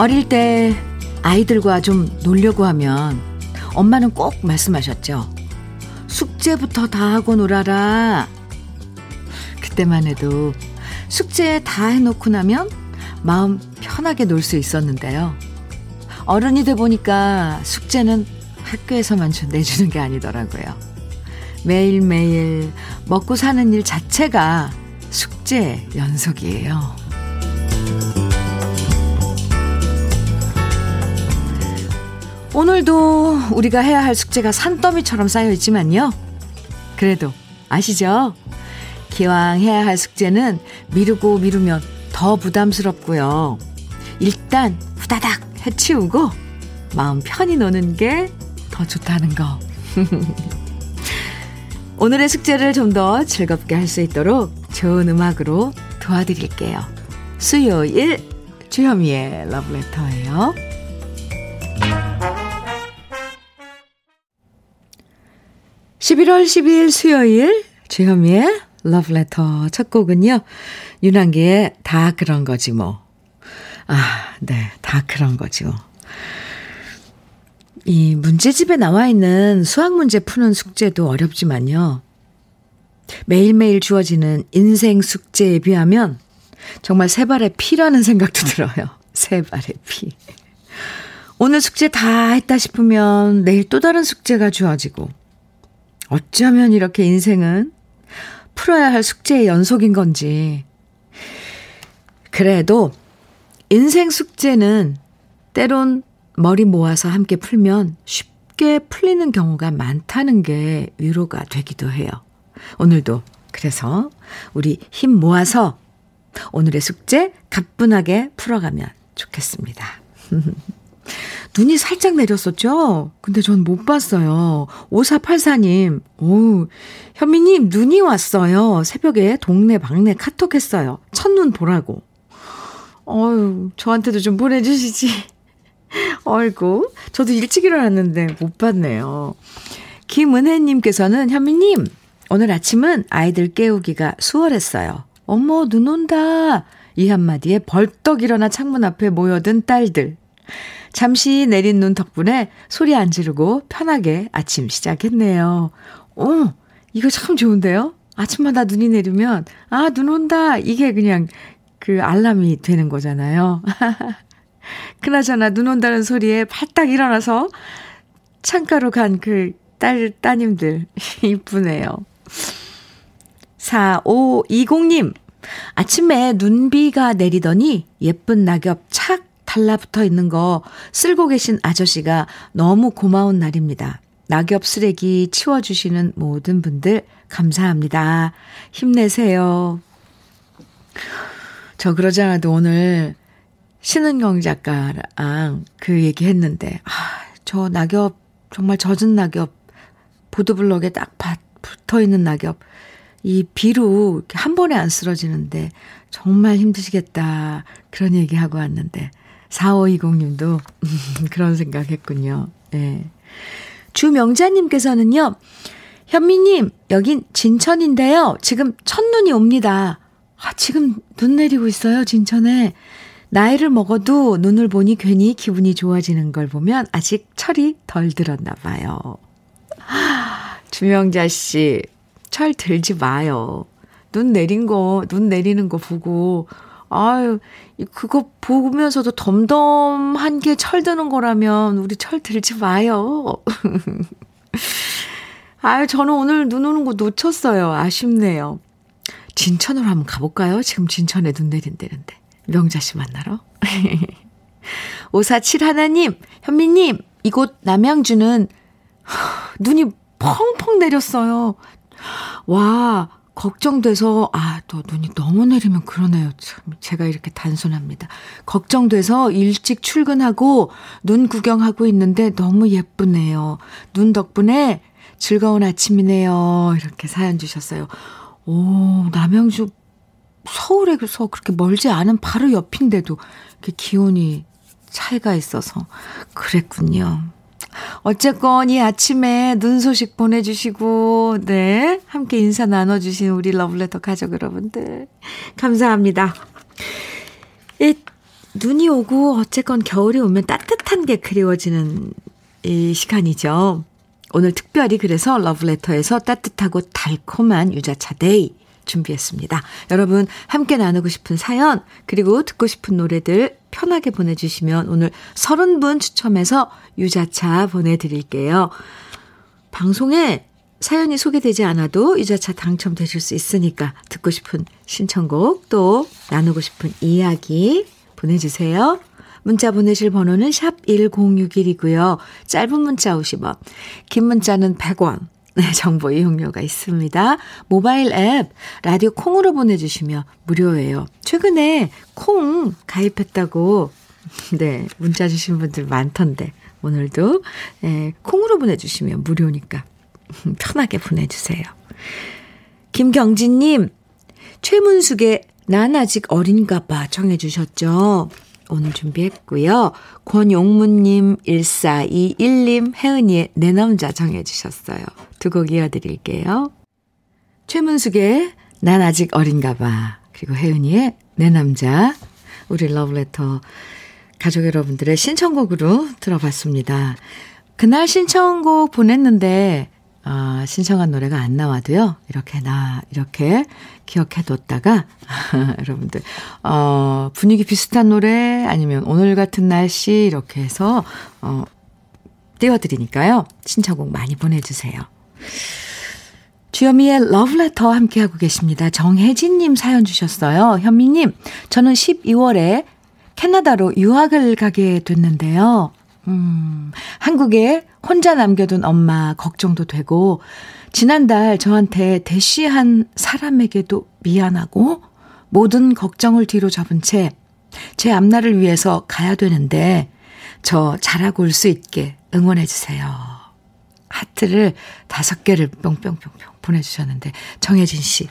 어릴 때 아이들과 좀 놀려고 하면 엄마는 꼭 말씀하셨죠. 숙제부터 다 하고 놀아라. 그때만 해도 숙제 다 해놓고 나면 마음 편하게 놀 수 있었는데요. 어른이 돼 보니까 숙제는 학교에서만 내주는 게 아니더라고요. 매일매일 먹고 사는 일 자체가 숙제 연속이에요. 오늘도 우리가 해야 할 숙제가 산더미처럼 쌓여 있지만요. 그래도 아시죠? 기왕 해야 할 숙제는 미루고 미루면 더 부담스럽고요. 일단 후다닥 해치우고 마음 편히 노는 게 더 좋다는 거. 오늘의 숙제를 좀 더 즐겁게 할 수 있도록 좋은 음악으로 도와드릴게요. 수요일 주현미의 러브레터예요. 11월 12일 수요일 주현미의 러브레터 첫 곡은요. 윤한기의 다 그런 거지 뭐. 아, 네. 다 그런 거지 뭐. 이 문제집에 나와 있는 수학 문제 푸는 숙제도 어렵지만요. 매일매일 주어지는 인생 숙제에 비하면 정말 세 발의 피라는 생각도 들어요. 세 발의 피. 오늘 숙제 다 했다 싶으면 내일 또 다른 숙제가 주어지고 어쩌면 이렇게 인생은 풀어야 할 숙제의 연속인 건지. 그래도 인생 숙제는 때론 머리 모아서 함께 풀면 쉽게 풀리는 경우가 많다는 게 위로가 되기도 해요. 오늘도 그래서 우리 힘 모아서 오늘의 숙제 가뿐하게 풀어가면 좋겠습니다. 눈이 살짝 내렸었죠? 근데 전 못 봤어요. 5484님, 오, 현미님, 눈이 왔어요. 새벽에 동네 방네 카톡 했어요. 첫눈 보라고. 어유 저한테도 좀 보내주시지. 어이구, 저도 일찍 일어났는데 못 봤네요. 김은혜님께서는 현미님, 오늘 아침은 아이들 깨우기가 수월했어요. 어머, 눈 온다. 이 한마디에 벌떡 일어나 창문 앞에 모여든 딸들. 잠시 내린 눈 덕분에 소리 안 지르고 편하게 아침 시작했네요. 오, 이거 참 좋은데요? 아침마다 눈이 내리면, 아, 눈 온다. 이게 그냥 그 알람이 되는 거잖아요. 그나저나 눈 온다는 소리에 팔딱 일어나서 창가로 간 그 딸, 따님들. 이쁘네요. 4520님, 아침에 눈비가 내리더니 예쁜 낙엽 착 달라붙어 있는 거 쓸고 계신 아저씨가 너무 고마운 날입니다. 낙엽 쓰레기 치워주시는 모든 분들 감사합니다. 힘내세요. 저 그러지 않아도 오늘 신은경 작가랑 그 얘기 했는데, 아, 저 낙엽, 정말 젖은 낙엽, 보드블럭에 딱 붙어 있는 낙엽, 이 비로 한 번에 안 쓰러지는데, 정말 힘드시겠다. 그런 얘기 하고 왔는데, 4520님도 그런 생각 했군요. 예. 네. 주명자님께서는요, 현미님, 여긴 진천인데요. 지금 첫눈이 옵니다. 아, 지금 눈 내리고 있어요, 진천에. 나이를 먹어도 눈을 보니 괜히 기분이 좋아지는 걸 보면 아직 철이 덜 들었나 봐요. 주명자 씨, 철 들지 마요. 눈 내린 거, 눈 내리는 거 보고 아유, 그거 보면서도 덤덤한 게 철드는 거라면 우리 철 들지 마요. 아유, 저는 오늘 눈 오는 거 놓쳤어요. 아쉽네요. 진천으로 한번 가볼까요? 지금 진천에 눈 내린다는데. 명자 씨 만나러. 547 하나님, 현미님, 이곳 남양주는 눈이 펑펑 내렸어요. 와, 걱정돼서, 아, 또 눈이 너무 내리면 그러네요. 참, 제가 이렇게 단순합니다. 걱정돼서 일찍 출근하고 눈 구경하고 있는데 너무 예쁘네요. 눈 덕분에 즐거운 아침이네요. 이렇게 사연 주셨어요. 오, 남양주, 서울에서 그렇게 멀지 않은 바로 옆인데도 이렇게 기온이 차이가 있어서 그랬군요. 어쨌건 이 아침에 눈 소식 보내주시고, 네. 함께 인사 나눠주신 우리 러블레터 가족 여러분들. 감사합니다. 이 눈이 오고 어쨌건 겨울이 오면 따뜻한 게 그리워지는 이 시간이죠. 오늘 특별히 그래서 러브레터에서 따뜻하고 달콤한 유자차 day 준비했습니다. 여러분 함께 나누고 싶은 사연 그리고 듣고 싶은 노래들 편하게 보내주시면 오늘 30분 추첨해서 유자차 보내드릴게요. 방송에 사연이 소개되지 않아도 유자차 당첨되실 수 있으니까 듣고 싶은 신청곡 또 나누고 싶은 이야기 보내주세요. 문자 보내실 번호는 샵 1061이고요. 짧은 문자 50원, 긴 문자는 100원. 네, 정보 이용료가 있습니다. 모바일 앱 라디오 콩으로 보내주시면 무료예요. 최근에 콩 가입했다고 네 문자 주신 분들 많던데 오늘도 네, 콩으로 보내주시면 무료니까 편하게 보내주세요. 김경진님 최문숙의 난 아직 어린가 봐 청해 주셨죠. 오늘 준비했고요. 권용무님, 1421님, 혜은이의 내 남자 정해주셨어요. 두 곡 이어드릴게요. 최문숙의 난 아직 어린가 봐. 그리고 혜은이의 내 남자. 우리 러브레터 가족 여러분들의 신청곡으로 들어봤습니다. 그날 신청곡 보냈는데 아, 신청한 노래가 안 나와도요. 이렇게 나 이렇게 기억해 뒀다가 여러분들 어, 분위기 비슷한 노래 아니면 오늘 같은 날씨 이렇게 해서 어 띄워 드리니까요. 신청곡 많이 보내 주세요. 주여미의 러브레터 함께하고 계십니다. 정혜진 님 사연 주셨어요. 현미 님, 저는 12월에 캐나다로 유학을 가게 됐는데요. 음, 한국에 혼자 남겨둔 엄마 걱정도 되고, 지난달 저한테 대시한 사람에게도 미안하고, 모든 걱정을 뒤로 접은 채, 제 앞날을 위해서 가야 되는데, 저 잘하고 올 수 있게 응원해주세요. 하트를 다섯 개를 뿅뿅뿅뿅 보내주셨는데, 정혜진 씨.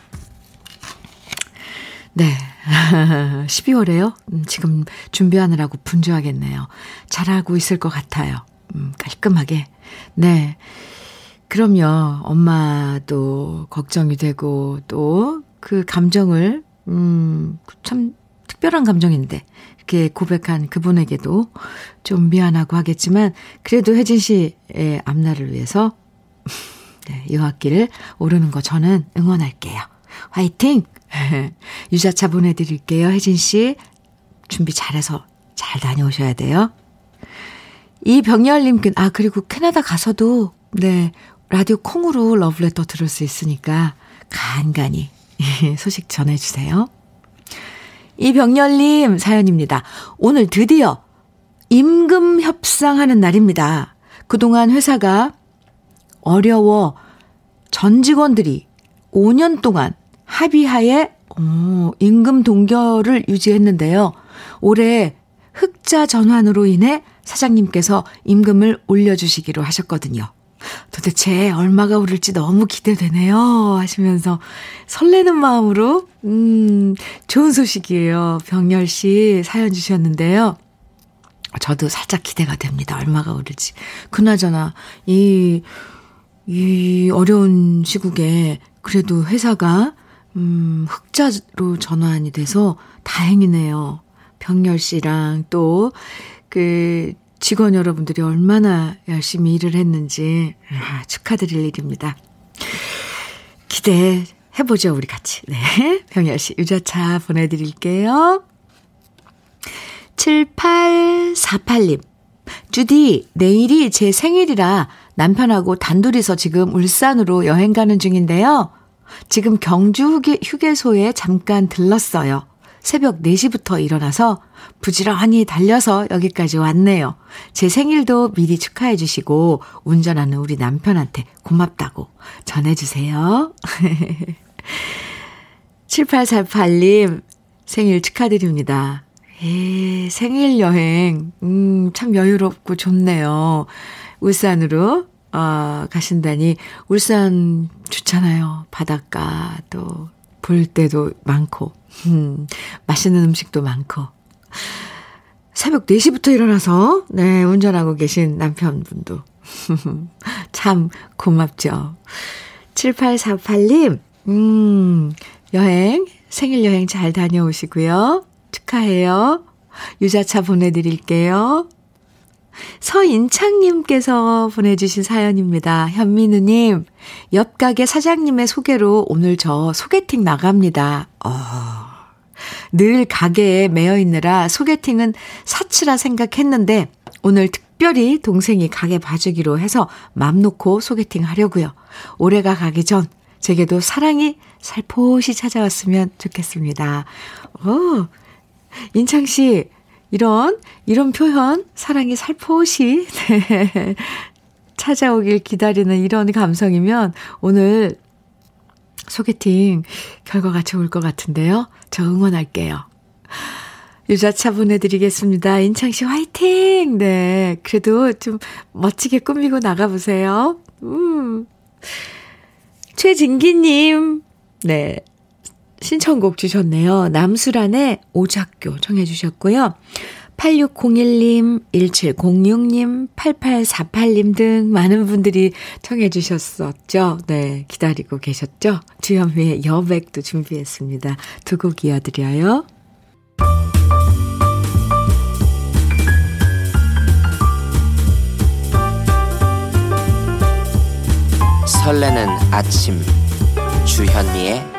네. 12월에요? 음, 지금 준비하느라고 분주하겠네요. 잘하고 있을 것 같아요. 음, 깔끔하게. 네. 그럼요. 엄마도 걱정이 되고, 또 그 감정을, 음, 참 특별한 감정인데, 이렇게 고백한 그분에게도 좀 미안하고 하겠지만, 그래도 혜진 씨의 앞날을 위해서, 네, 유학길을 오르는 거 저는 응원할게요. 화이팅! 유자차 보내드릴게요. 혜진 씨. 준비 잘해서 잘 다녀오셔야 돼요. 이병열님, 아, 그리고 캐나다 가서도, 네, 라디오 콩으로 러브레터 들을 수 있으니까 간간히 소식 전해주세요. 이병열님 사연입니다. 오늘 드디어 임금 협상하는 날입니다. 그동안 회사가 어려워 전 직원들이 5년 동안 합의하에 오, 임금 동결을 유지했는데요. 올해 흑자 전환으로 인해 사장님께서 임금을 올려주시기로 하셨거든요. 도대체 얼마가 오를지 너무 기대되네요. 하시면서 설레는 마음으로, 음, 좋은 소식이에요. 병열 씨 사연 주셨는데요. 저도 살짝 기대가 됩니다. 얼마가 오를지. 그나저나, 이, 이 어려운 시국에 그래도 회사가, 음, 흑자로 전환이 돼서 다행이네요. 병열 씨랑 또, 그, 직원 여러분들이 얼마나 열심히 일을 했는지 아, 축하드릴 일입니다. 기대해 보죠, 우리 같이. 네. 병열 씨, 유자차 보내 드릴게요. 7848님. 주디, 내일이 제 생일이라 남편하고 단둘이서 지금 울산으로 여행 가는 중인데요. 지금 경주 휴게소에 잠깐 들렀어요. 새벽 4시부터 일어나서 부지런히 달려서 여기까지 왔네요. 제 생일도 미리 축하해 주시고 운전하는 우리 남편한테 고맙다고 전해 주세요. 7848님 생일 축하드립니다. 예, 생일 여행, 음, 참 여유롭고 좋네요. 울산으로, 어, 가신다니, 울산 좋잖아요. 바닷가, 또, 볼 때도 많고, 음, 맛있는 음식도 많고. 새벽 4시부터 일어나서, 네, 운전하고 계신 남편분도. 참 고맙죠. 7848님, 음, 여행, 생일 여행 잘 다녀오시고요. 축하해요. 유자차 보내드릴게요. 서인창님께서 보내주신 사연입니다. 현민우님, 옆 가게 사장님의 소개로 오늘 저 소개팅 나갑니다. 어, 늘 가게에 매여 있느라 소개팅은 사치라 생각했는데 오늘 특별히 동생이 가게 봐주기로 해서 맘 놓고 소개팅 하려고요. 올해가 가기 전 제게도 사랑이 살포시 찾아왔으면 좋겠습니다. 오, 인창 씨, 이런, 이런 표현, 사랑이 살포시, 네. 찾아오길 기다리는 이런 감성이면 오늘 소개팅 결과가 좋을 것 같은데요. 저 응원할게요. 유자차 보내드리겠습니다. 인창씨 화이팅! 네. 그래도 좀 멋지게 꾸미고 나가보세요. 음. 최진기님, 네. 신청곡 주셨네요. 남수란의 오작교 청해 주셨고요. 8601님, 1706님, 8848님 등 많은 분들이 청해 주셨었죠. 네, 기다리고 계셨죠? 주현미의 여백도 준비했습니다. 두 곡 이어드려요. 설레는 아침 주현미의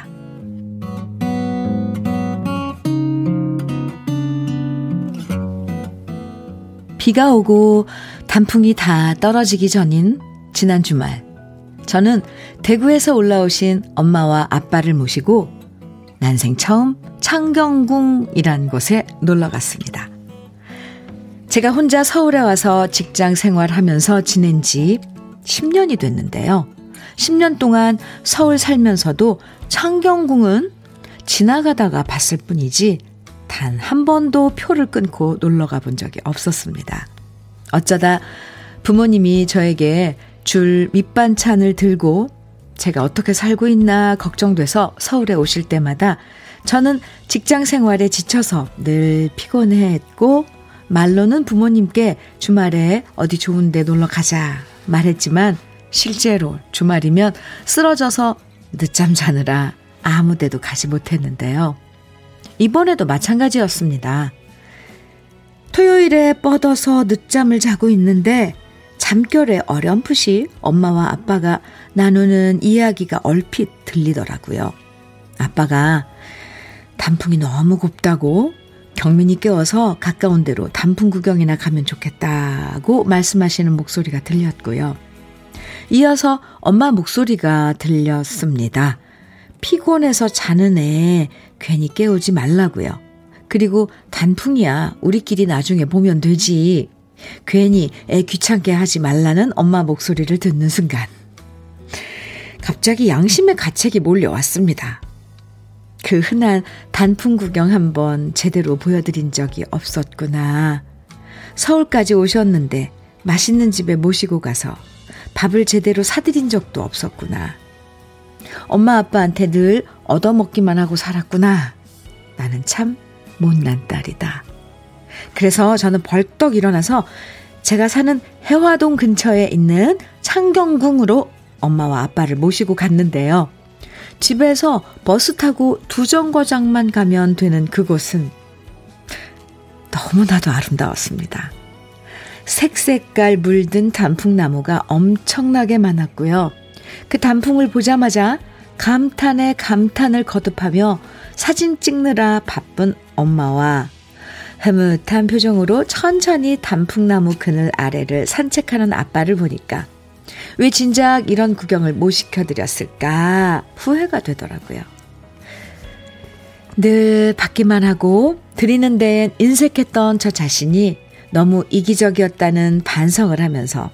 비가 오고 단풍이 다 떨어지기 전인 지난 주말, 저는 대구에서 올라오신 엄마와 아빠를 모시고 난생 처음 창경궁이란 곳에 놀러 갔습니다. 제가 혼자 서울에 와서 직장 생활하면서 지낸 지 10년이 됐는데요. 10년 동안 서울 살면서도 창경궁은 지나가다가 봤을 뿐이지 단 한 번도 표를 끊고 놀러 가본 적이 없었습니다. 어쩌다 부모님이 저에게 줄 밑반찬을 들고 제가 어떻게 살고 있나 걱정돼서 서울에 오실 때마다 저는 직장 생활에 지쳐서 늘 피곤해했고 말로는 부모님께 주말에 어디 좋은데 놀러 가자 말했지만 실제로 주말이면 쓰러져서 늦잠 자느라 아무 데도 가지 못했는데요. 이번에도 마찬가지였습니다. 토요일에 뻗어서 늦잠을 자고 있는데 잠결에 어렴풋이 엄마와 아빠가 나누는 이야기가 얼핏 들리더라고요. 아빠가 단풍이 너무 곱다고 경민이 깨워서 가까운 데로 단풍 구경이나 가면 좋겠다고 말씀하시는 목소리가 들렸고요. 이어서 엄마 목소리가 들렸습니다. 피곤해서 자는 애 괜히 깨우지 말라고요. 그리고 단풍이야. 우리끼리 나중에 보면 되지. 괜히 애 귀찮게 하지 말라는 엄마 목소리를 듣는 순간. 갑자기 양심의 가책이 몰려왔습니다. 그 흔한 단풍 구경 한번 제대로 보여드린 적이 없었구나. 서울까지 오셨는데 맛있는 집에 모시고 가서 밥을 제대로 사드린 적도 없었구나. 엄마 아빠한테 늘 얻어먹기만 하고 살았구나. 나는 참 못난 딸이다. 그래서 저는 벌떡 일어나서 제가 사는 해화동 근처에 있는 창경궁으로 엄마와 아빠를 모시고 갔는데요. 집에서 버스 타고 두 정거장만 가면 되는 그곳은 너무나도 아름다웠습니다. 색색깔 물든 단풍나무가 엄청나게 많았고요. 그 단풍을 보자마자 감탄에 감탄을 거듭하며 사진 찍느라 바쁜 엄마와 흐뭇한 표정으로 천천히 단풍나무 그늘 아래를 산책하는 아빠를 보니까 왜 진작 이런 구경을 못 시켜드렸을까 후회가 되더라고요. 늘 받기만 하고 드리는 데엔 인색했던 저 자신이 너무 이기적이었다는 반성을 하면서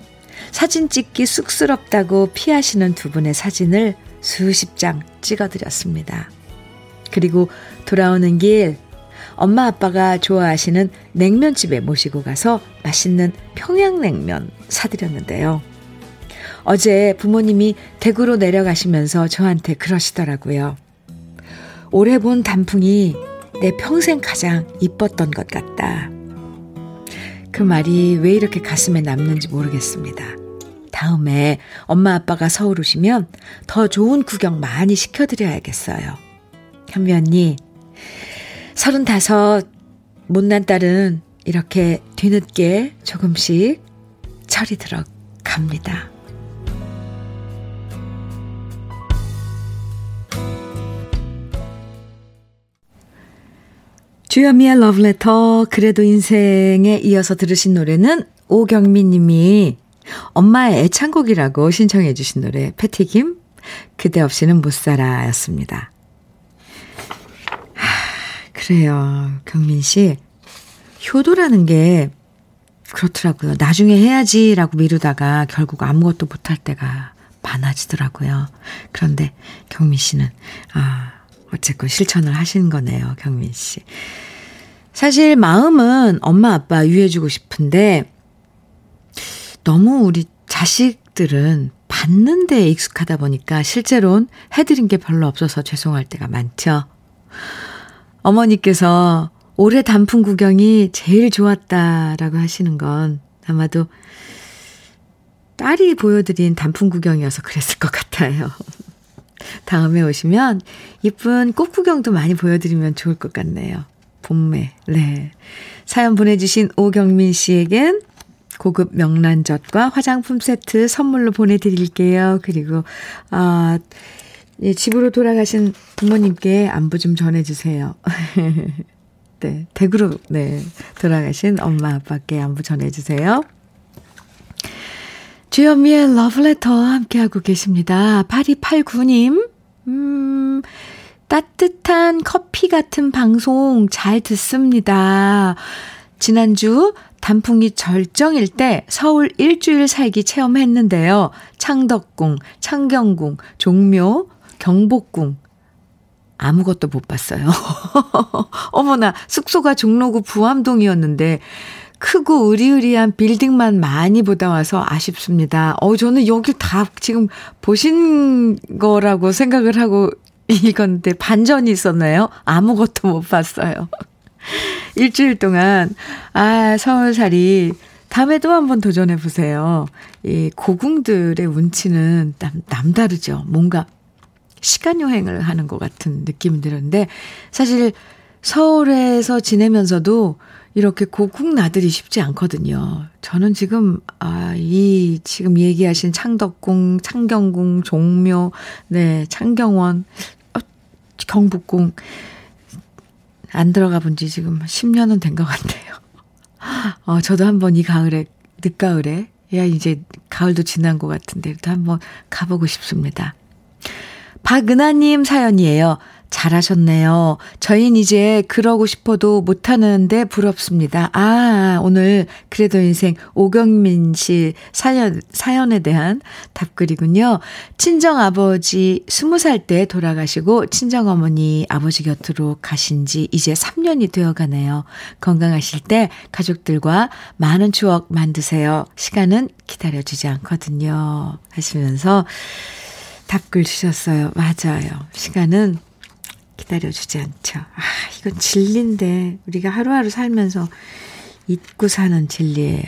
사진 찍기 쑥스럽다고 피하시는 두 분의 사진을 수십 장 찍어드렸습니다. 그리고 돌아오는 길 엄마 아빠가 좋아하시는 냉면집에 모시고 가서 맛있는 평양냉면 사드렸는데요. 어제 부모님이 대구로 내려가시면서 저한테 그러시더라고요. 올해 본 단풍이 내 평생 가장 이뻤던 것 같다. 그 말이 왜 이렇게 가슴에 남는지 모르겠습니다. 다음에 엄마 아빠가 서울 오시면 더 좋은 구경 많이 시켜드려야겠어요. 현미 언니, 서른다섯 못난 딸은 이렇게 뒤늦게 조금씩 철이 들어갑니다. 주현미의 러브레터 그래도 인생에 이어서 들으신 노래는 오경민 님이 엄마의 애창곡이라고 신청해 주신 노래 패티김 그대 없이는 못 살아 였습니다. 하, 그래요. 경민 씨. 효도라는 게 그렇더라고요. 나중에 해야지라고 미루다가 결국 아무것도 못할 때가 많아지더라고요. 그런데 경민 씨는 아, 어쨌건 실천을 하신 거네요. 경민 씨. 사실 마음은 엄마 아빠 유해주고 싶은데 너무 우리 자식들은 받는 데 익숙하다 보니까 실제로는 해드린 게 별로 없어서 죄송할 때가 많죠. 어머니께서 올해 단풍 구경이 제일 좋았다라고 하시는 건 아마도 딸이 보여드린 단풍 구경이어서 그랬을 것 같아요. 다음에 오시면 이쁜 꽃 구경도 많이 보여드리면 좋을 것 같네요. 봄매. 네. 사연 보내주신 오경민 씨에겐 고급 명란젓과 화장품 세트 선물로 보내드릴게요. 그리고, 아, 예, 집으로 돌아가신 부모님께 안부 좀 전해주세요. 네, 댁으로, 네, 돌아가신 엄마, 아빠께 안부 전해주세요. 주현미의 러브레터 함께하고 계십니다. 8289님, 음, 따뜻한 커피 같은 방송 잘 듣습니다. 지난주 단풍이 절정일 때 서울 일주일 살기 체험했는데요. 창덕궁, 창경궁, 종묘, 경복궁. 아무것도 못 봤어요. 어머나, 숙소가 종로구 부암동이었는데, 크고 으리으리한 빌딩만 많이 보다 와서 아쉽습니다. 어, 저는 여기 다 지금 보신 거라고 생각을 하고 읽었는데 반전이 있었나요? 아무것도 못 봤어요. 일주일 동안, 아, 서울살이 다음에 또 한번 도전해 보세요. 이 고궁들의 운치는 남, 남다르죠. 뭔가 시간 여행을 하는 것 같은 느낌이 들었는데, 사실 서울에서 지내면서도 이렇게 고궁 나들이 쉽지 않거든요. 저는 지금, 아, 이, 지금 얘기하신 창덕궁, 창경궁, 종묘, 네, 창경원, 어, 경북궁, 안 들어가 본 지 지금 10년은 된 것 같아요. 어, 저도 한번 이 가을에, 늦가을에, 야, 이제 가을도 지난 것 같은데, 또 한번 가보고 싶습니다. 박은하님 사연이에요. 잘하셨네요. 저희는 이제 그러고 싶어도 못하는데 부럽습니다. 아, 오늘 그래도 인생 오경민 씨 사연, 사연에 대한 답글이군요. 친정 아버지 20살 때 돌아가시고 친정 어머니 아버지 곁으로 가신 지 이제 3년이 되어 가네요. 건강하실 때 가족들과 많은 추억 만드세요. 시간은 기다려주지 않거든요. 하시면서 답글 주셨어요. 맞아요. 시간은 기다려주지 않죠. 아, 이건 진리인데, 우리가 하루하루 살면서 잊고 사는 진리예요.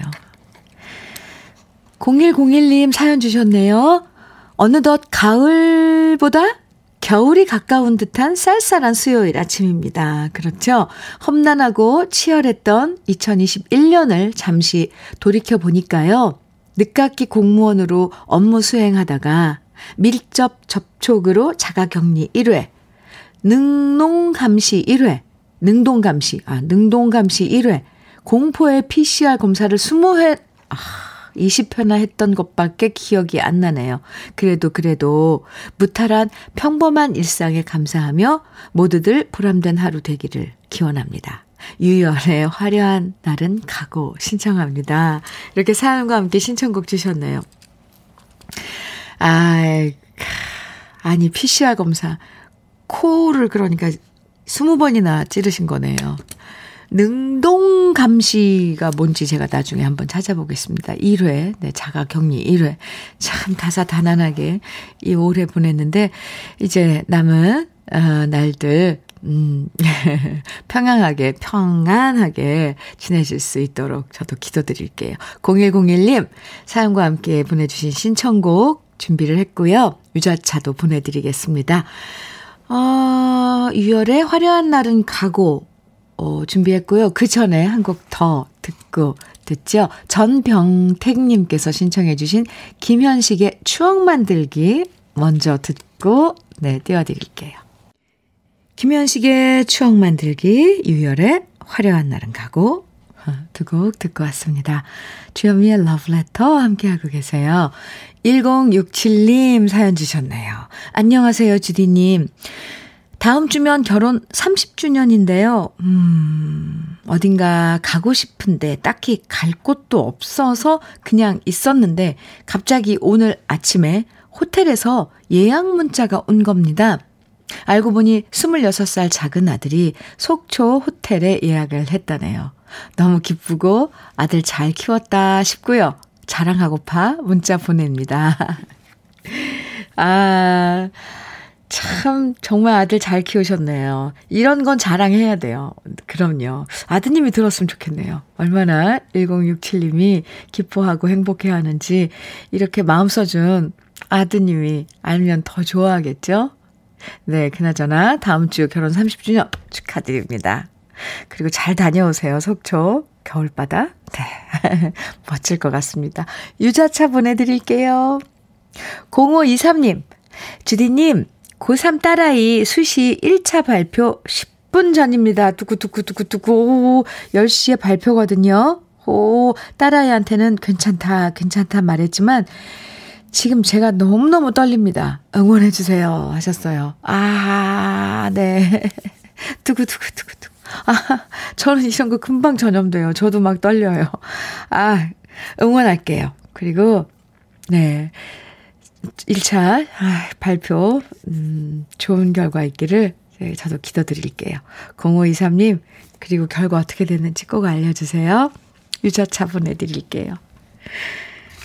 0101님 사연 주셨네요. 어느덧 가을보다 겨울이 가까운 듯한 쌀쌀한 수요일 아침입니다. 그렇죠? 험난하고 치열했던 2021년을 잠시 돌이켜 보니까요. 늦깎이 공무원으로 업무 수행하다가 밀접 접촉으로 자가격리 1회, 능농감시 1회, 능동감시, 아, 능동감시 1회, 공포의 PCR 검사를 20회, 아, 20회나 했던 것밖에 기억이 안 나네요. 그래도 그래도 무탈한 평범한 일상에 감사하며 모두들 보람된 하루 되기를 기원합니다. 유열의 화려한 날은 가고 신청합니다. 이렇게 사연과 함께 신청곡 주셨네요. 아, 아니, PCR 검사. 코를 그러니까 스무 번이나 찌르신 거네요. 능동 평감시가 뭔지 제가 나중에 한번 찾아보겠습니다. 1회, 네, 자가 격리 1회. 참 다사다난하게 이 올해 보냈는데, 이제 남은, 어, 날들, 음, 평안하게, 평안하게 지내실 수 있도록 저도 기도드릴게요. 0101님, 사연과 함께 보내주신 신청곡 준비를 했고요. 유자차도 보내드리겠습니다. 어, 6월의 화려한 날은 가고, 어, 준비했고요. 그 전에 한 곡 더 듣고, 듣죠? 전병택님께서 신청해 주신 김현식의 추억 만들기 먼저 듣고, 네, 띄워드릴게요. 김현식의 추억 만들기, 유열의 화려한 날은 가고, 어, 두 곡 듣고 왔습니다. 주현미의 러브레터 함께하고 계세요. 1067님 사연 주셨네요. 안녕하세요, 주디님. 다음 주면 결혼 30주년인데요. 음, 어딘가 가고 싶은데 딱히 갈 곳도 없어서 그냥 있었는데 갑자기 오늘 아침에 호텔에서 예약 문자가 온 겁니다. 알고 보니 26살 작은 아들이 속초 호텔에 예약을 했다네요. 너무 기쁘고 아들 잘 키웠다 싶고요. 자랑하고파 문자 보냅니다. 아, 참, 정말 아들 잘 키우셨네요. 이런 건 자랑해야 돼요. 그럼요. 아드님이 들었으면 좋겠네요. 얼마나 1067님이 기뻐하고 행복해 하는지 이렇게 마음 써준 아드님이 알면 더 좋아하겠죠? 네, 그나저나 다음 주 결혼 30주년 축하드립니다. 그리고 잘 다녀오세요, 속초. 겨울바다. 네. 멋질 것 같습니다. 유자차 보내드릴게요. 0523님, 주디님, 고3 딸아이 수시 1차 발표 10분 전입니다. 두구두구두구두구. 10시에 발표거든요. 오, 딸아이한테는 괜찮다, 괜찮다 말했지만, 지금 제가 너무너무 떨립니다. 응원해주세요. 하셨어요. 아, 네. 두구두구두구두구. 아, 저는 이런 거 금방 전염돼요. 저도 막 떨려요. 아, 응원할게요. 그리고, 네. 1차 아, 발표, 음, 좋은 결과 있기를 네, 저도 기도드릴게요. 0523님, 그리고 결과 어떻게 됐는지 꼭 알려주세요. 유자차 보내드릴게요.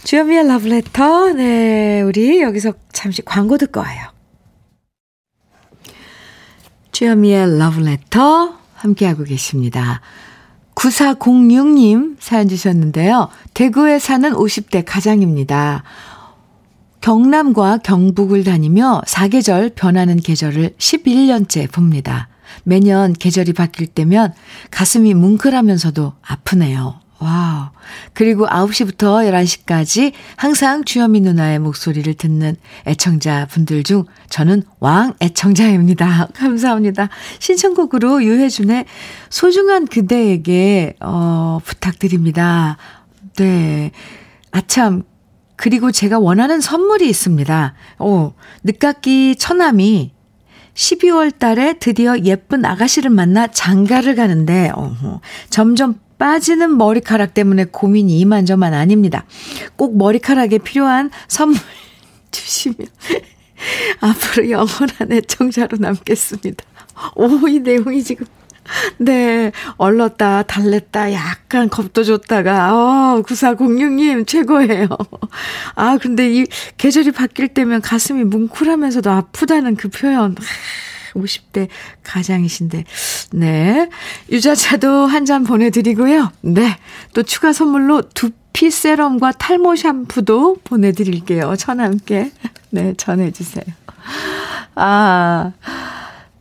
주현미의 러브레터. 네, 우리 여기서 잠시 광고 듣고 와요. 주현미의 러브레터 함께하고 계십니다. 9406님 사연 주셨는데요. 대구에 사는 50대 가장입니다. 경남과 경북을 다니며 사계절 변하는 계절을 11년째 봅니다. 매년 계절이 바뀔 때면 가슴이 뭉클하면서도 아프네요. wow. 그리고 9시부터 11시까지 항상 주현미 누나의 목소리를 듣는 애청자 분들 중 저는 왕 애청자입니다. 감사합니다. 신청곡으로 유해준의 소중한 그대에게, 어, 부탁드립니다. 네. 아참. 그리고 제가 원하는 선물이 있습니다. 오, 늦깎이 처남이 12월 달에 드디어 예쁜 아가씨를 만나 장가를 가는데, 어허, 점점 빠지는 머리카락 때문에 고민이 이만저만 아닙니다. 꼭 머리카락에 필요한 선물 주시면 앞으로 영원한 애청자로 남겠습니다. 오, 이 내용이 지금. 네, 얼렀다, 달랬다, 약간 겁도 줬다가, 어, 9406님, 최고예요. 아, 근데 이 계절이 바뀔 때면 가슴이 뭉클하면서도 아프다는 그 표현. 50대 가장이신데, 네. 유자차도 한 잔 보내드리고요. 네. 또 추가 선물로 두피 세럼과 탈모 샴푸도 보내드릴게요. 전 함께. 네, 전해주세요. 아.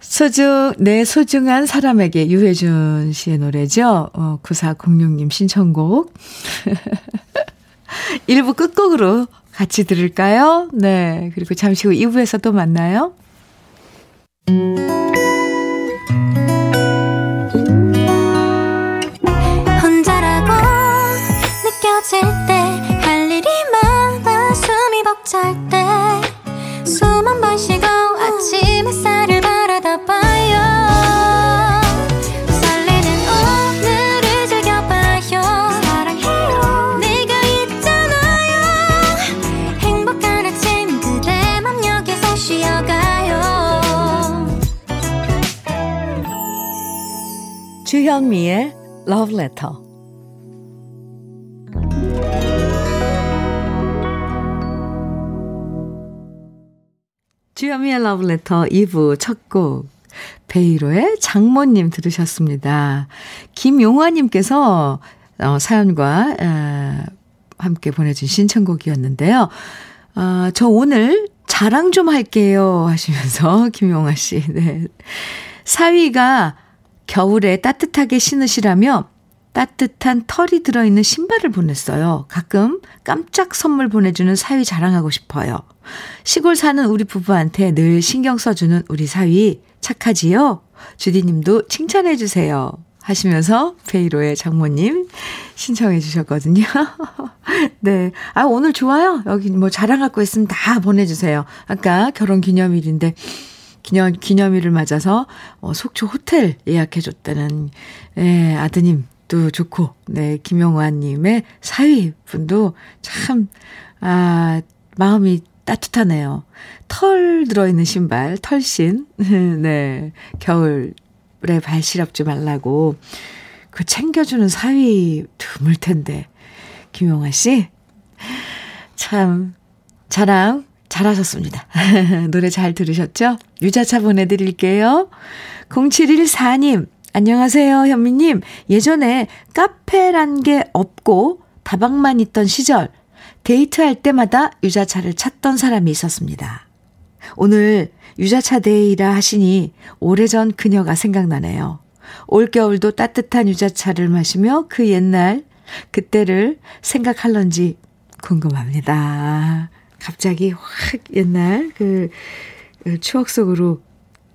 소중, 내 소중한 사람에게 유해준 씨의 노래죠. 어, 9406님 신청곡. 1부 끝곡으로 같이 들을까요? 네. 그리고 잠시 후 2부에서 또 만나요. 혼자라고 느껴질 주현미의 Love Letter. 주여미의 Love Letter 2부 첫 곡. 베이로의 장모님 들으셨습니다. 김용화님께서 어, 사연과 어, 함께 보내준 신청곡이었는데요. 어, 저 오늘 자랑 좀 할게요 하시면서 김용화 씨. 네. 사위가 겨울에 따뜻하게 신으시라며 따뜻한 털이 들어있는 신발을 보냈어요. 가끔 깜짝 선물 보내주는 사위 자랑하고 싶어요. 시골 사는 우리 부부한테 늘 신경 써주는 우리 사위 착하지요? 주디님도 칭찬해주세요. 하시면서 베이로의 장모님 신청해 주셨거든요. 네. 아, 오늘 좋아요. 여기 뭐 자랑할 거 있으면 다 보내주세요. 아까 결혼 기념일인데 기념, 기념일을 맞아서 어, 속초 호텔 예약해줬다는, 예, 아드님 도 좋고, 네, 김영화님의 사위분도 참, 아, 마음이 따뜻하네요. 털 들어있는 신발, 털신. 네, 겨울에 발 시렵지 말라고. 그 챙겨주는 사위 드물 텐데. 김용화 씨, 참, 자랑 잘하셨습니다. 노래 잘 들으셨죠? 유자차 보내드릴게요. 0714님, 안녕하세요, 현미님. 예전에 카페란 게 없고 다방만 있던 시절, 데이트할 때마다 유자차를 찾던 사람이 있었습니다. 오늘 유자차 데이라 하시니 오래전 그녀가 생각나네요. 올겨울도 따뜻한 유자차를 마시며 그 옛날, 그때를 생각할런지 궁금합니다. 갑자기 확 옛날 그, 그 추억 속으로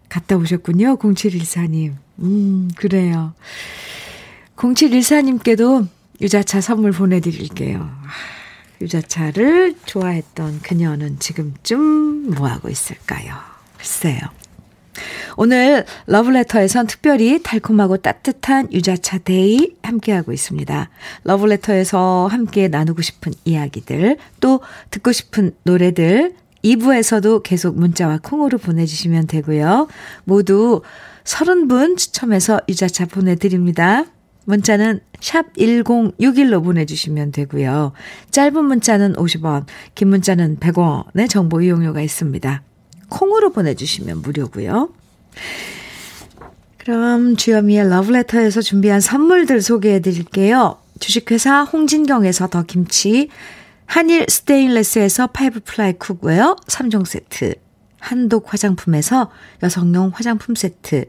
갔다 오셨군요. 0714님. 음, 그래요. 0714님께도 유자차 선물 보내드릴게요. 유자차를 좋아했던 그녀는 지금쯤 뭐하고 있을까요? 글쎄요. 오늘 러브레터에선 특별히 달콤하고 따뜻한 유자차 day 함께하고 있습니다. 러브레터에서 함께 나누고 싶은 이야기들, 또 듣고 싶은 노래들, 2부에서도 계속 문자와 콩으로 보내주시면 되고요. 모두 30분 추첨해서 유자차 보내드립니다. 문자는 샵 1061로 보내주시면 되고요. 짧은 문자는 50원, 긴 문자는 100원의 정보 이용료가 있습니다. 콩으로 보내주시면 무료고요. 그럼 주현미의 러브레터에서 준비한 선물들 소개해 드릴게요. 주식회사 홍진경에서 더 김치, 한일 스테인레스에서 five ply cookware 3종 세트, 한독 화장품에서 여성용 화장품 세트,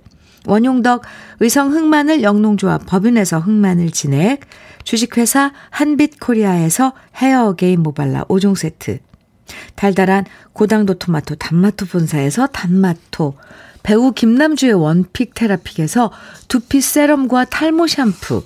원용덕 의성 흑마늘 영농조합 법인에서 흑마늘 진액, 주식회사 한빛코리아에서 헤어 게임 모발라 5종 세트, 달달한 고당도 토마토 단마토 본사에서 단마토, 배우 김남주의 one pick 테라픽에서 두피 세럼과 탈모 샴푸,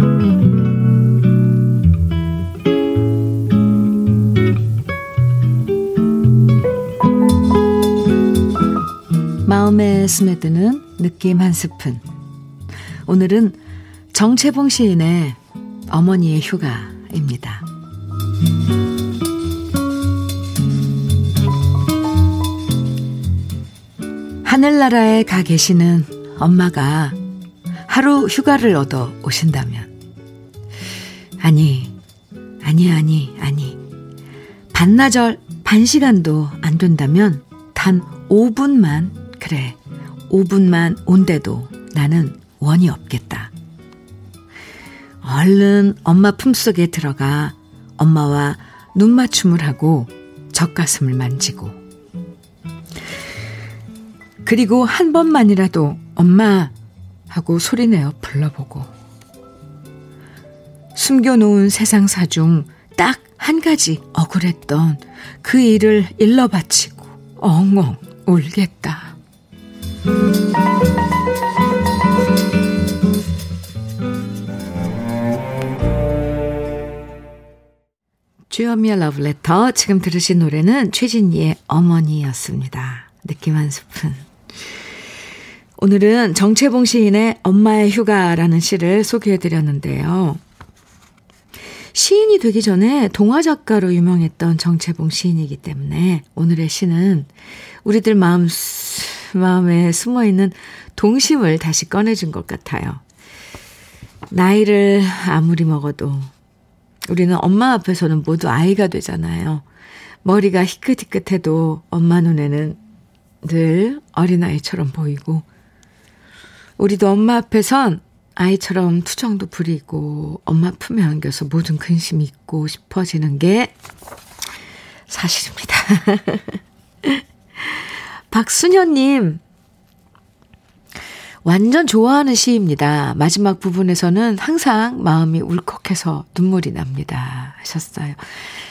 마음에 스며드는 느낌 한 스푼. 오늘은 정채봉 시인의 어머니의 휴가입니다. 하늘나라에 가 계시는 엄마가 하루 휴가를 얻어 오신다면. 아니, 아니, 아니, 아니. 반나절, 반 시간도 안 된다면 단 5분만, 그래, 5분만 온데도 나는 원이 없겠다. 얼른 엄마 품속에 들어가 엄마와 눈 맞춤을 하고 젖가슴을 만지고 그리고 한 번만이라도 엄마 하고 소리내어 불러보고 숨겨놓은 세상사 중 딱 한 가지 억울했던 그 일을 일러 바치고 엉엉 울겠다. 주현미의 러브레터. 지금 들으신 노래는 최진희의 어머니였습니다. 느낌 한 스푼. 오늘은 정채봉 시인의 엄마의 휴가라는 시를 소개해 드렸는데요. 시인이 되기 전에 동화 작가로 유명했던 정채봉 시인이기 때문에 오늘의 시는 우리들 마음, 마음에 숨어 있는 동심을 다시 꺼내준 것 같아요. 나이를 아무리 먹어도 우리는 엄마 앞에서는 모두 아이가 되잖아요. 머리가 희끗희끗해도 엄마 눈에는 늘 어린아이처럼 보이고, 우리도 엄마 앞에선 아이처럼 투정도 부리고, 엄마 품에 안겨서 모든 근심이 있고 싶어지는 게 사실입니다. 박순현님, 완전 좋아하는 시입니다. 마지막 부분에서는 항상 마음이 울컥해서 눈물이 납니다. 하셨어요.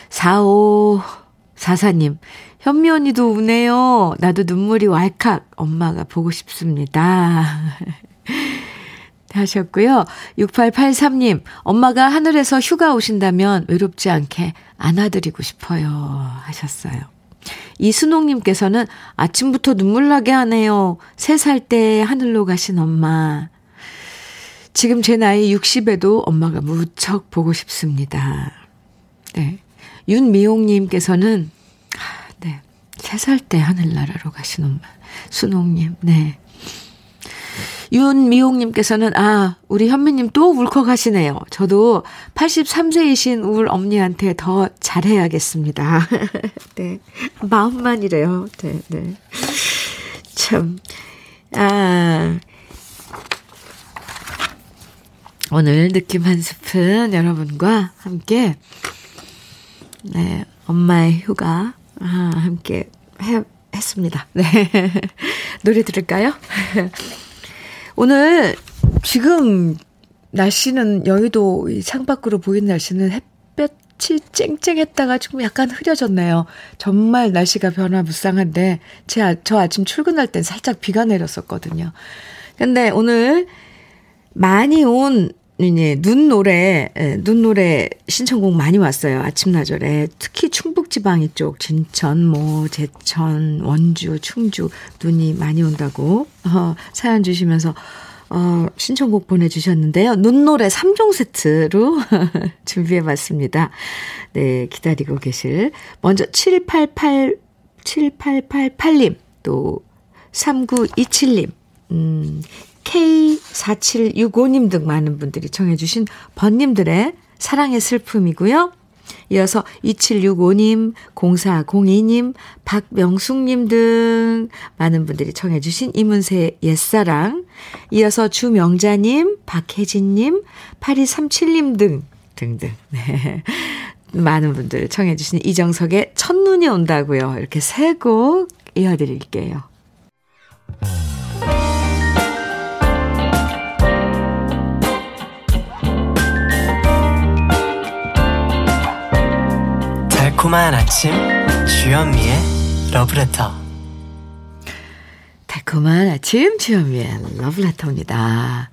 4544님, 현미 언니도 우네요. 나도 눈물이 왈칵. 엄마가 보고 싶습니다. 하셨고요. 6883님, 엄마가 하늘에서 휴가 오신다면 외롭지 않게 안아드리고 싶어요. 하셨어요. 이순옥님께서는 아침부터 눈물 나게 하네요. 3살 때 하늘로 가신 엄마. 지금 제 나이 60에도 엄마가 무척 보고 싶습니다. 네. 윤미용님께서는, 네. 3살 때 하늘나라로 가신 엄마. 순옥님, 네. 윤미홍님께서는, 아, 우리 현미님 또 울컥하시네요. 저도 83세이신 울 엄니한테 더 잘해야겠습니다. 네. 마음만 이래요. 네, 네. 참, 아. 오늘 느낌 한 스푼 여러분과 함께, 네, 엄마의 휴가, 아, 함께 해, 했습니다. 네. 노래 들을까요? 오늘 지금 날씨는 여의도 창밖으로 보이는 날씨는 햇볕이 쨍쨍했다가 지금 약간 흐려졌네요. 정말 날씨가 변화무쌍한데 제, 아, 저 아침 출근할 땐 살짝 비가 내렸었거든요. 근데 오늘 많이 온 예, 눈 노래, 예, 눈 노래 신청곡 많이 왔어요. 아침나절에. 특히 충북지방 이 쪽, 진천, 뭐, 제천, 원주, 충주, 눈이 많이 온다고, 어, 사연 주시면서, 어, 신청곡 보내주셨는데요. 눈 노래 3종 세트로 준비해 봤습니다. 네, 기다리고 계실. 먼저 788, 7888님, 또 3927님, 음, K4765님 등 많은 분들이 청해주신 번님들의 사랑의 슬픔이고요. 이어서 2765님, 0402님, 박명숙님 등 많은 분들이 청해주신 이문세의 옛사랑, 이어서 주명자님, 박혜진님, 8237님 등, 등등. 네. 많은 분들 청해주신 이정석의 첫눈이 온다고요. 이렇게 세 곡 이어드릴게요. 달콤한 아침 주현미의 러브레터 달콤한 아침 주현미의 러브레터입니다.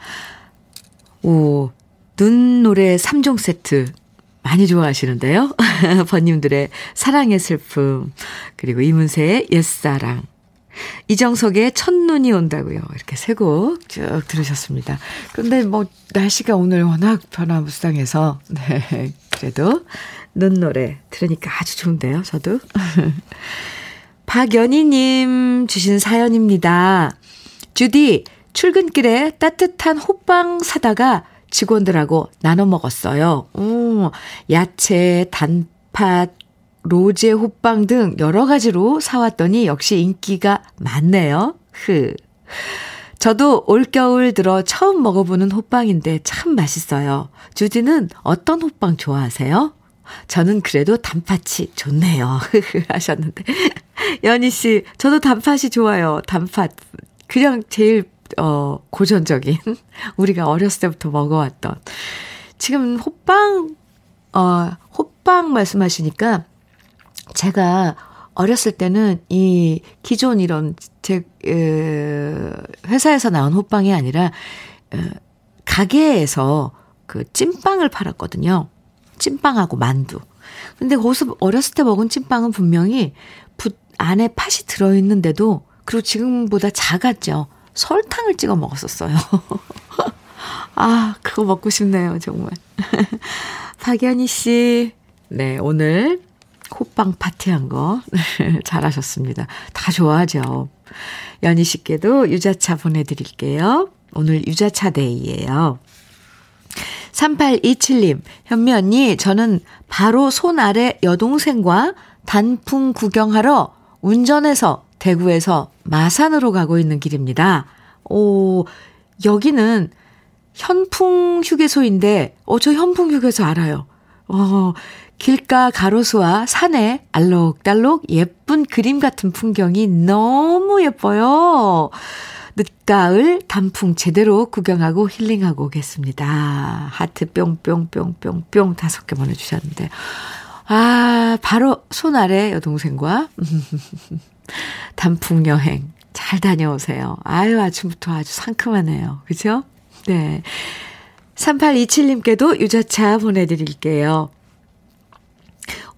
오, 눈 노래 3종 세트 많이 좋아하시는데요. 번님들의 사랑의 슬픔 그리고 이문세의 옛사랑 이정석의 첫눈이 온다고요. 이렇게 세 곡 쭉 들으셨습니다. 그런데 뭐 날씨가 오늘 워낙 변화무쌍해서 네 그래도 눈 노래 들으니까 아주 좋은데요, 저도. 박연희님 주신 사연입니다. 주디, 출근길에 따뜻한 호빵 사다가 직원들하고 나눠 먹었어요. 오, 야채, 단팥, 로제 호빵 등 여러 가지로 사왔더니 역시 인기가 많네요. 흐. 저도 올겨울 들어 처음 먹어보는 호빵인데 참 맛있어요. 주디는 어떤 호빵 좋아하세요? 저는 그래도 단팥이 좋네요. 하셨는데. 연희 씨, 저도 단팥이 좋아요. 단팥. 그냥 제일, 어, 고전적인. 우리가 어렸을 때부터 먹어왔던. 지금 호빵, 어, 호빵 말씀하시니까 제가 어렸을 때는 이 기존 이런 제, 에, 회사에서 나온 호빵이 아니라, 에, 가게에서 그 찐빵을 팔았거든요. 찐빵하고 만두. 근데 거기서 어렸을 때 먹은 찐빵은 분명히 붓 안에 팥이 들어있는데도 그리고 지금보다 작았죠. 설탕을 찍어 먹었었어요. 아, 그거 먹고 싶네요, 정말. 박연희 씨, 네, 오늘 호빵 파티한 거 잘하셨습니다. 다 좋아하죠. 연희 씨께도 유자차 보내드릴게요. 오늘 유자차 데이예요. 3827님, 현미 언니, 저는 바로 손 아래 여동생과 단풍 구경하러 운전해서 대구에서 마산으로 가고 있는 길입니다. 오, 여기는 현풍 휴게소인데, 어, 저 현풍 휴게소 알아요. 어, 길가 가로수와 산에 알록달록 예쁜 그림 같은 풍경이 너무 예뻐요. 늦가을 단풍 제대로 구경하고 힐링하고 오겠습니다. 하트 뿅뿅뿅뿅뿅 다섯 개 보내주셨는데. 아, 바로 손 아래 여동생과 단풍 여행 잘 다녀오세요. 아유, 아침부터 아주 상큼하네요. 그죠? 네. 3827님께도 유자차 보내드릴게요.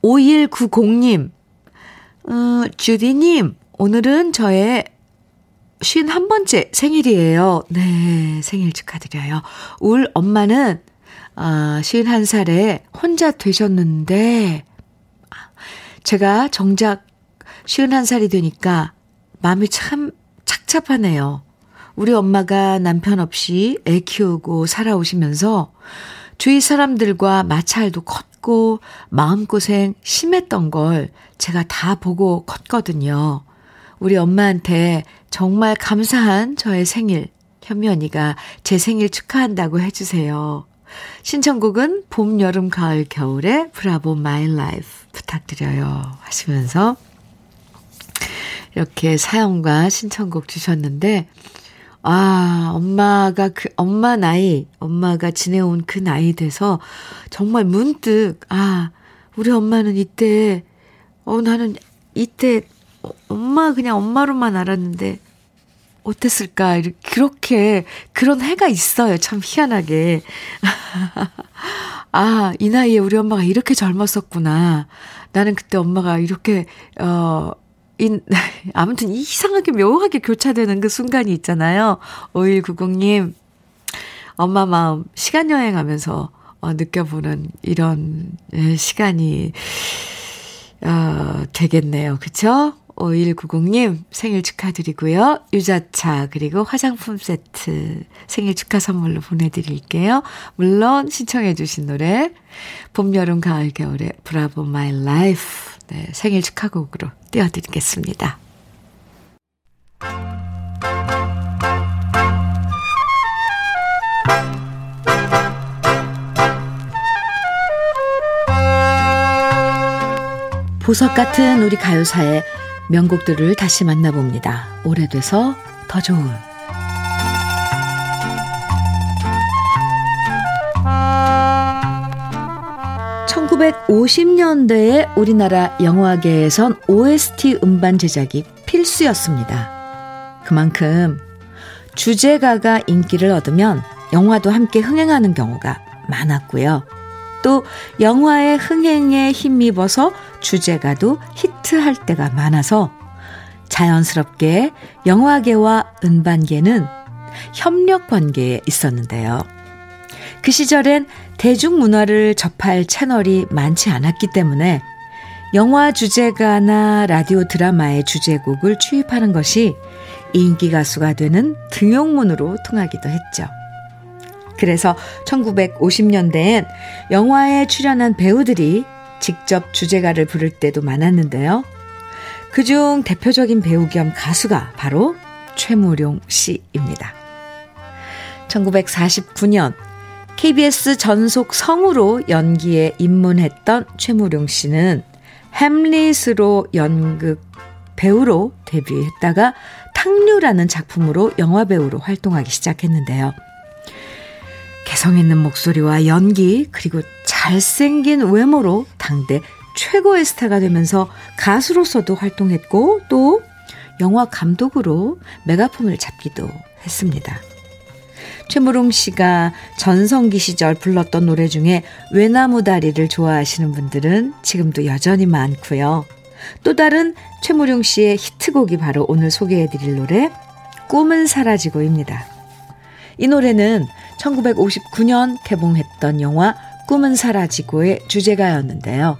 5190님, 어, 주디님, 오늘은 저의 51번째 생일이에요. 네, 생일 축하드려요. 울 엄마는, 아, 51살에 혼자 되셨는데, 제가 정작 51살이 되니까 마음이 참 착잡하네요. 우리 엄마가 남편 없이 애 키우고 살아오시면서 주위 사람들과 마찰도 컸고 마음고생 심했던 걸 제가 다 보고 컸거든요. 우리 엄마한테 정말 감사한 저의 생일, 현미 언니가 제 생일 축하한다고 해주세요. 신청곡은 봄, 여름, 가을, 겨울의 Bravo My Life 부탁드려요. 하시면서 이렇게 사연과 신청곡 주셨는데, 아, 엄마가 그, 엄마 나이, 엄마가 지내온 그 나이 돼서 정말 문득, 아, 우리 엄마는 이때, 어, 나는 이때 엄마 그냥 엄마로만 알았는데 어땠을까? 이렇게 그렇게 그런 해가 있어요. 참 희한하게. 아, 이 나이에 우리 엄마가 이렇게 젊었었구나. 나는 그때 엄마가 이렇게 어 인, 아무튼 이상하게 묘하게 교차되는 그 순간이 있잖아요. 5190님, 엄마 마음 시간 여행하면서 어, 느껴보는 이런 예, 시간이 어, 되겠네요. 그쵸? 5190님 생일 축하드리고요. 유자차 그리고 화장품 세트 생일 축하 선물로 보내드릴게요. 물론 신청해 주신 노래 봄, 여름, 가을, 겨울의 Bravo My Life 네, 생일 축하곡으로 띄워드리겠습니다. 보석 같은 우리 가요사의 명곡들을 다시 만나봅니다. 오래돼서 더 좋은 1950년대에 우리나라 영화계에선 OST 음반 제작이 필수였습니다. 그만큼 주제가가 인기를 얻으면 영화도 함께 흥행하는 경우가 많았고요. 또 영화의 흥행에 힘입어서 주제가도 히트할 때가 많아서 자연스럽게 영화계와 음반계는 협력 관계에 있었는데요. 그 시절엔 대중문화를 접할 채널이 많지 않았기 때문에 영화 주제가나 라디오 드라마의 주제곡을 취입하는 것이 인기 가수가 되는 등용문으로 통하기도 했죠. 그래서 1950년대엔 영화에 출연한 배우들이 직접 주제가를 부를 때도 많았는데요. 그중 대표적인 배우 겸 가수가 바로 최무룡 씨입니다. 1949년 KBS 전속 성우로 연기에 입문했던 최무룡 씨는 햄릿으로 연극 배우로 데뷔했다가 탕류라는 작품으로 영화배우로 활동하기 시작했는데요. 개성 있는 목소리와 연기, 그리고 잘생긴 외모로 당대 최고의 스타가 되면서 가수로서도 활동했고 또 영화 감독으로 메가폰을 잡기도 했습니다. 최무룡 씨가 전성기 시절 불렀던 노래 중에 외나무 다리를 좋아하시는 분들은 지금도 여전히 많고요. 또 다른 최무룡 씨의 히트곡이 바로 오늘 소개해드릴 노래 꿈은 사라지고입니다. 이 노래는 1959년 개봉했던 영화 꿈은 사라지고의 주제가였는데요.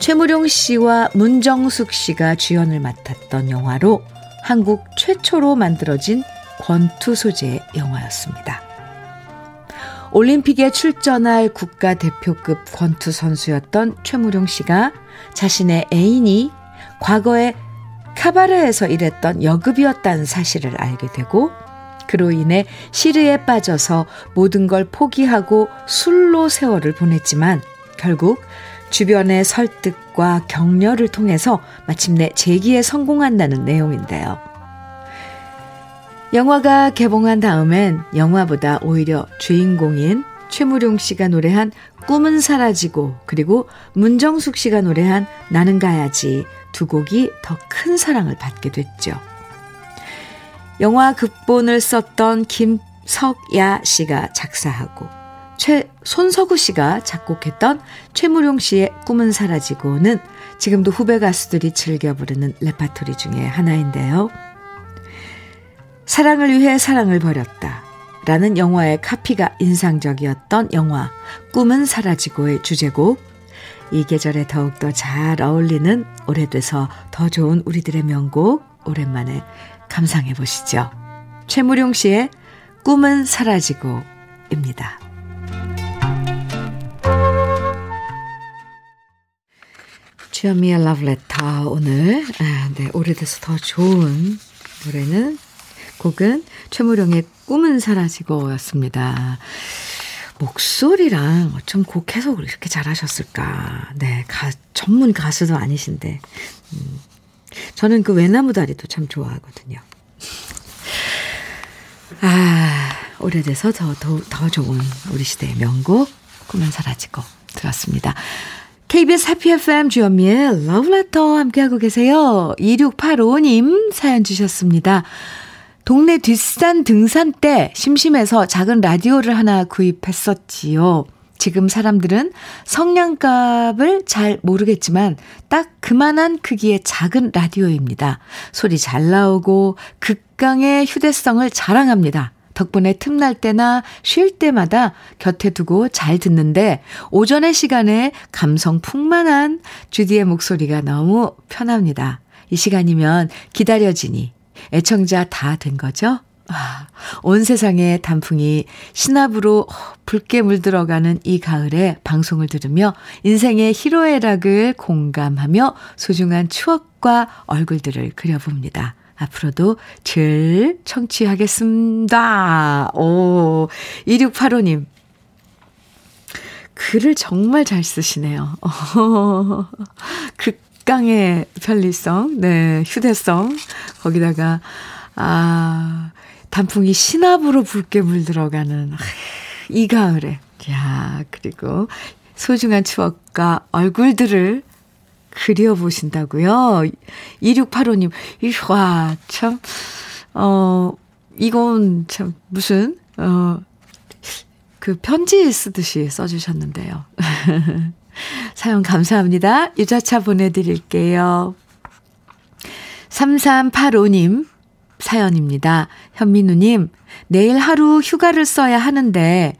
최무룡 씨와 문정숙 씨가 주연을 맡았던 영화로 한국 최초로 만들어진 권투 소재의 영화였습니다. 올림픽에 출전할 국가대표급 권투 선수였던 최무룡 씨가 자신의 애인이 과거에 카바레에서 일했던 여급이었다는 사실을 알게 되고 그로 인해 시르에 빠져서 모든 걸 포기하고 술로 세월을 보냈지만 결국 주변의 설득과 격려를 통해서 마침내 재기에 성공한다는 내용인데요. 영화가 개봉한 다음엔 영화보다 오히려 주인공인 최무룡 씨가 노래한 꿈은 사라지고 그리고 문정숙 씨가 노래한 나는 가야지 두 곡이 더 큰 사랑을 받게 됐죠. 영화 극본을 썼던 김석야 씨가 작사하고 최 손석우 씨가 작곡했던 최무룡 씨의 꿈은 사라지고는 지금도 후배 가수들이 즐겨 부르는 레파토리 중에 하나인데요. 사랑을 위해 사랑을 버렸다. 라는 영화의 카피가 인상적이었던 영화 꿈은 사라지고의 주제곡 이 계절에 더욱더 잘 어울리는 오래돼서 더 좋은 우리들의 명곡 오랜만에 감상해 보시죠. 최무룡 씨의 꿈은 사라지고입니다. 주현미의 러브레터 오늘 아, 네, 오래돼서 더 좋은 노래는 곡은 최무룡의 꿈은 사라지고였습니다. 목소리랑 어쩜 곡 해석을 이렇게 잘하셨을까. 네, 가, 전문 가수도 아니신데. 음, 저는 그 외나무 다리도 참 좋아하거든요. 아, 오래돼서 더, 더, 더 좋은 우리 시대의 명곡, 꿈은 사라지고 들었습니다. KBS 해피 FM 주현미의 러브레터 함께하고 계세요. 2685님 사연 주셨습니다. 동네 뒷산 등산 때 심심해서 작은 라디오를 하나 구입했었지요. 지금 사람들은 성냥갑을 잘 모르겠지만 딱 그만한 크기의 작은 라디오입니다. 소리 잘 나오고 극강의 휴대성을 자랑합니다. 덕분에 틈날 때나 쉴 때마다 곁에 두고 잘 듣는데 오전의 시간에 감성 풍만한 주디의 목소리가 너무 편합니다. 이 시간이면 기다려지니 애청자 다 된 거죠? 아, 온 세상에 단풍이 신압으로 붉게 물들어가는 이 가을에 방송을 들으며 인생의 희로애락을 공감하며 소중한 추억과 얼굴들을 그려봅니다. 앞으로도 늘 청취하겠습니다. 오, 2685님. 글을 정말 잘 쓰시네요. 극강의 편리성, 네, 휴대성, 거기다가, 아, 단풍이 신압으로 붉게 물들어가는 이 가을에. 야, 그리고 소중한 추억과 얼굴들을 그려보신다고요? 2685님, 와, 참, 어, 이건 참, 무슨, 어, 그 편지 쓰듯이 써주셨는데요. 사연 감사합니다. 유자차 보내드릴게요. 3385님, 사연입니다. 현민우님, 내일 하루 휴가를 써야 하는데,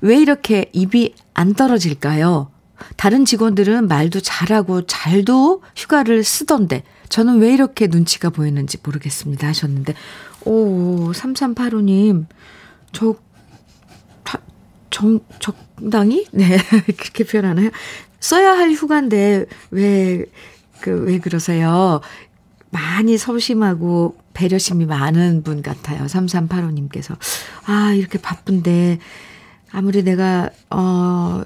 왜 이렇게 입이 안 떨어질까요? 다른 직원들은 말도 잘하고 잘도 휴가를 쓰던데, 저는 왜 이렇게 눈치가 보이는지 모르겠습니다. 하셨는데, 오, 3385님, 저, 정, 적당히? 네, 그렇게 표현하나요? 써야 할 휴가인데, 왜, 그, 왜 그러세요? 많이 소심하고 배려심이 많은 분 같아요. 3385님께서. 아, 이렇게 바쁜데, 아무리 내가, 어,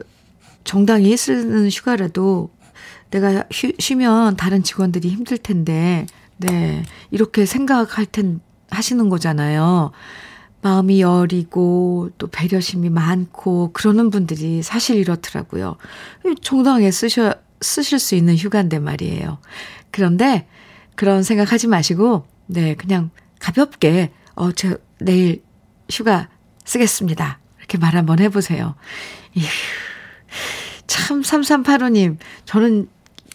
정당히 쓰는 휴가라도 내가 쉬, 쉬면 다른 직원들이 힘들 텐데, 네, 이렇게 생각할 텐, 하시는 거잖아요. 마음이 여리고 또 배려심이 많고 그러는 분들이 사실 이렇더라고요. 정당하게 쓰셔, 쓰실 수 있는 휴가인데 말이에요. 그런데 그런 생각하지 마시고, 네, 그냥 가볍게, 어, 저 내일 휴가 쓰겠습니다. 이렇게 말 한번 해보세요. 이휴, 참, 3385님. 저는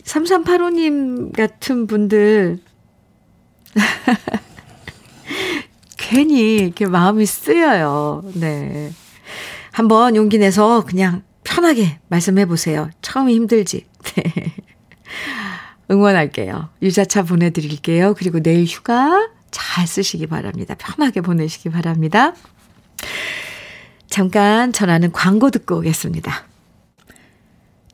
3385님 같은 분들, 괜히 이렇게 마음이 쓰여요. 네. 한번 용기 내서 그냥 편하게 말씀해 보세요. 처음이 힘들지. 네. 응원할게요. 유자차 보내드릴게요. 그리고 내일 휴가 잘 쓰시기 바랍니다. 편하게 보내시기 바랍니다. 잠깐 전하는 광고 듣고 오겠습니다.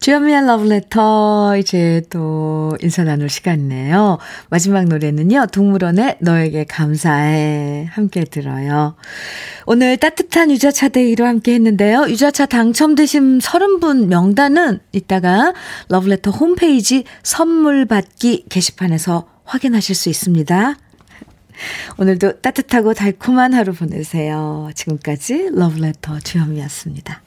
주현미의 러브레터 이제 또 인사 나눌 시간이네요. 마지막 노래는요. 동물원의 너에게 감사해 함께 들어요. 오늘 따뜻한 유자차 day로 함께 했는데요. 유자차 당첨되신 30분 명단은 이따가 러브레터 홈페이지 선물 받기 게시판에서 확인하실 수 있습니다. 오늘도 따뜻하고 달콤한 하루 보내세요. 지금까지 러브레터 주현미였습니다.